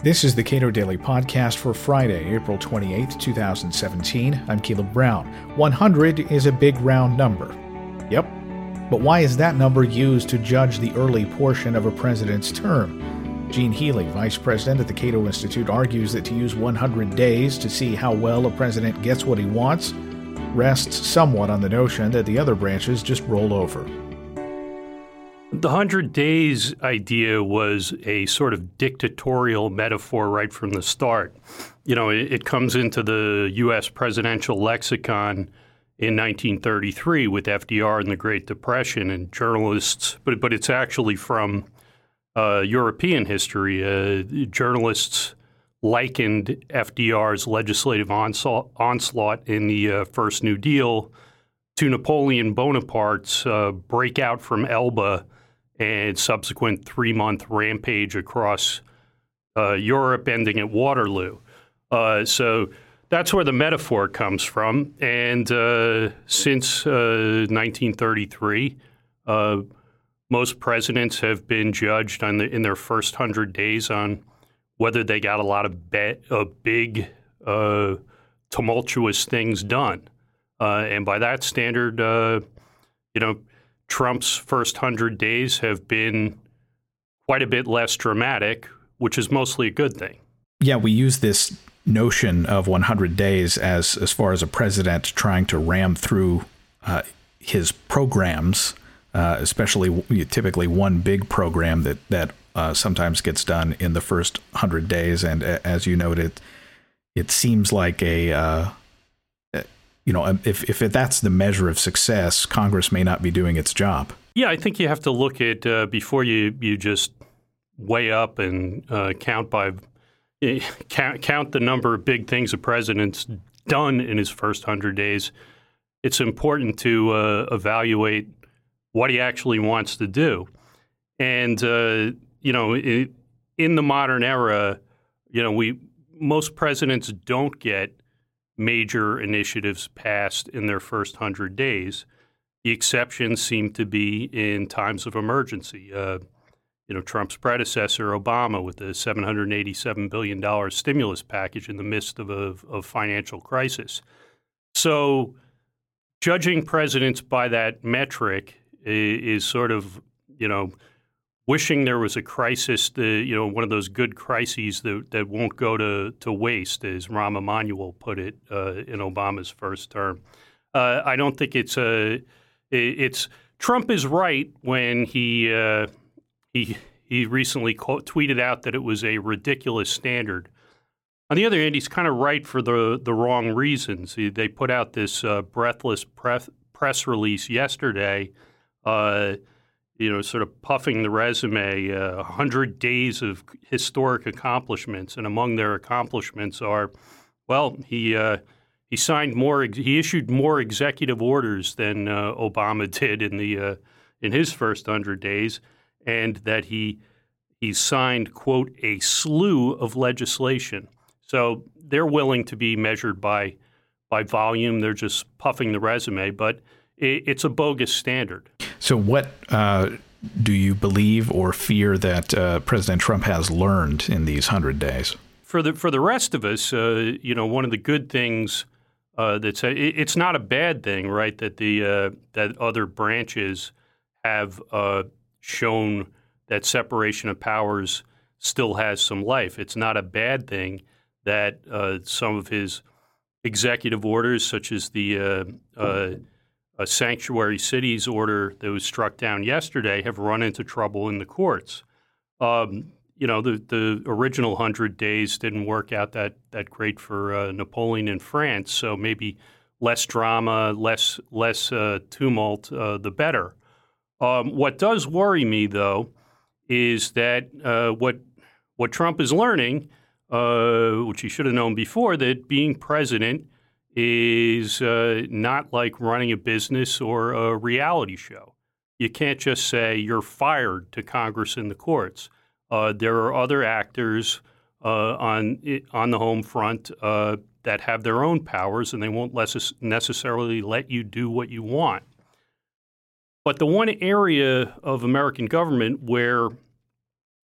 This is the Cato Daily Podcast for Friday, April 28, 2017. I'm Caleb Brown. 100 is a big round number. Yep. But why is that number used to judge the early portion of a president's term? Gene Healy, vice president at the Cato Institute, argues that to use 100 days to see how well a president gets what he wants rests somewhat on the notion that the other branches just roll over. The 100 days idea was a sort of dictatorial metaphor right from the start. You know, it, it comes into the U.S. presidential lexicon in 1933 with FDR and the Great Depression and journalists, but, but it's actually from uh, European history. Uh, journalists likened FDR's legislative onslaught, onslaught in the uh, First New Deal to Napoleon Bonaparte's uh, breakout from Elba and subsequent three month rampage across uh, Europe, ending at Waterloo. Uh, so that's where the metaphor comes from. And uh, since 1933, uh, uh, most presidents have been judged the, in their first hundred days on whether they got a lot of be- big, uh, tumultuous things done. and by that standard, you know, Trump's first 100 days have been quite a bit less dramatic, which is mostly a good thing. Yeah, we use this notion of 100 days as as far as a president trying to ram through uh, his programs, uh, especially typically one big program that that uh, sometimes gets done in the first 100 days. And as you noted, it seems like a uh, you know, um, if if that's the measure of success, Congress may not be doing its job. Yeah, I think you have to look at uh, before you you just weigh up and uh, count by eh, count, count the number of big things a president's done in his first hundred days. It's important to uh, evaluate what he actually wants to do, and uh, you know, in, in the modern era, you know, we most presidents don't get major initiatives passed in their first 100 days. The exceptions seem to be in times of emergency. Uh, you know, Trump's predecessor, Obama, with the $787 billion stimulus package in the midst of a of financial crisis. So, judging presidents by that metric is, is sort of, you know, wishing there was a crisis, the, you know, one of those good crises that, that won't go to, to waste, as Rahm Emanuel put it uh, in Obama's first term. Uh, I don't think it's a. It's Trump is right when he uh, he he recently tweeted out that it was a ridiculous standard. On the other hand, he's kind of right for the the wrong reasons. He, they put out this uh, breathless press, press release yesterday uh, you know, sort of puffing the resume, uh, 100 days of historic accomplishments. And among their accomplishments are, well, he, uh, he signed more, he issued more executive orders than uh, Obama did in, the, uh, in his first 100 days, and that he, he signed, quote, a slew of legislation. So they're willing to be measured by, by volume. They're just puffing the resume. But it's a bogus standard. So, what uh, do you believe or fear that uh, President Trump has learned in these hundred days? For the for the rest of us, uh, you know, one of the good things uh, that's uh, it's not a bad thing, right? That the uh, that other branches have shown that separation of powers still has some life. It's not a bad thing that some of his executive orders, such as the a sanctuary cities order that was struck down yesterday have run into trouble in the courts. Um, you know, the, the original 100 days didn't work out that, that great for uh, Napoleon in France, so maybe less drama, less, less uh, tumult, uh, the better. Um, what does worry me, though, is that uh, what, what Trump is learning, uh, which he should have known before, that being president – is uh, not like running a business or a reality show. You can't just say you're fired to Congress and the courts. Uh, there are other actors uh, on on the home front uh, that have their own powers, and they won't necessarily let you do what you want. But the one area of American government where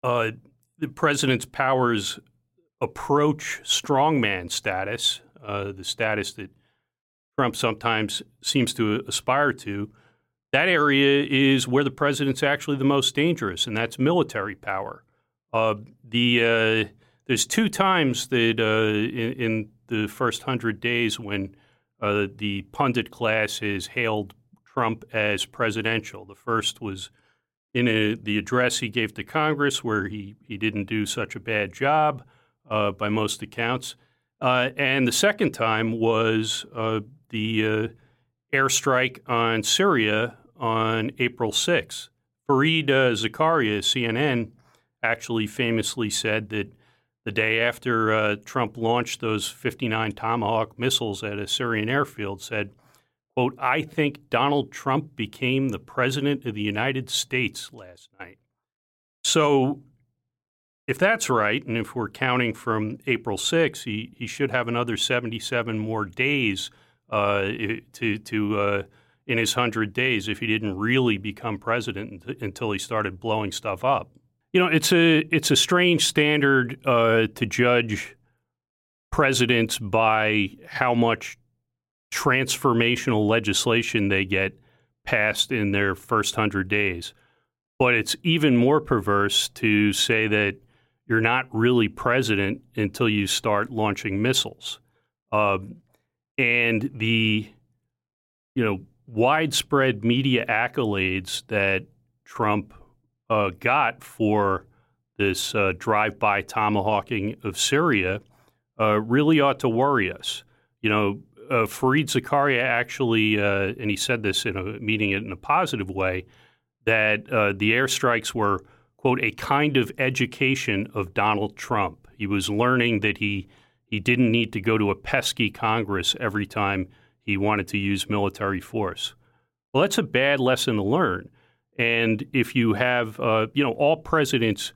uh, the president's powers approach strongman status, uh, the status that Trump sometimes seems to aspire to, that area is where the president's actually the most dangerous, and that's military power. Uh, the uh, there's two times that uh, in, in, the first hundred days when uh, the pundit class has hailed Trump as presidential. The first was in a, the address he gave to Congress, where he he didn't do such a bad job uh, by most accounts, uh, and the second time was the airstrike on Syria on April 6th. Fareed uh, Zakaria, CNN, actually famously said that the day after uh, Trump launched those 59 Tomahawk missiles at a Syrian airfield, said, quote, I think Donald Trump became the president of the United States last night. So if that's right, and if we're counting from April 6th, he, he should have another 77 more days uh, to, to uh, in his 100 days if he didn't really become president until he started blowing stuff up. You know, it's a it's a strange standard uh, to judge presidents by how much transformational legislation they get passed in their first 100 days. But it's even more perverse to say that you're not really president until you start launching missiles. Uh, and the you know widespread media accolades that Trump uh, got for this uh, drive-by tomahawking of Syria uh, really ought to worry us. You know, uh, Fareed Zakaria actually, uh, and he said this in a meeting in a positive way, that the airstrikes were quote a kind of education of Donald Trump. He was learning that he he didn't need to go to a pesky Congress every time he wanted to use military force. Well, that's a bad lesson to learn. And if you have, uh, you know, all presidents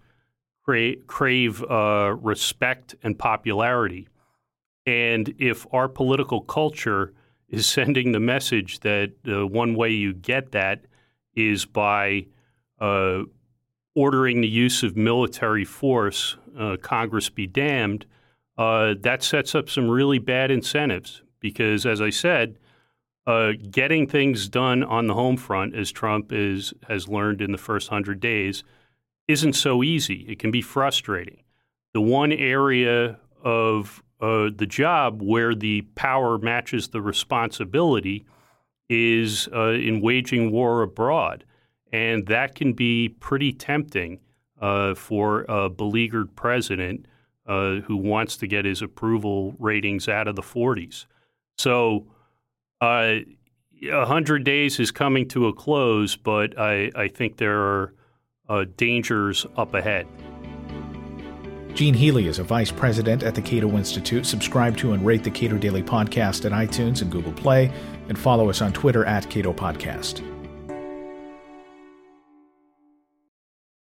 cra- crave uh, respect and popularity. And if our political culture is sending the message that uh, one way you get that is by uh, ordering the use of military force, uh, Congress be damned, uh, that sets up some really bad incentives because, as I said, uh, getting things done on the home front, as Trump is has learned in the first hundred days, isn't so easy. It can be frustrating. The one area of uh, the job where the power matches the responsibility is uh, in waging war abroad, and that can be pretty tempting uh, for a beleaguered president uh, who wants to get his approval ratings out of the 40s. So, uh, 100 days is coming to a close, but I, I think there are uh, dangers up ahead. Gene Healy is a vice president at the Cato Institute. Subscribe to and rate the Cato Daily Podcast at iTunes and Google Play, and follow us on Twitter at Cato Podcast.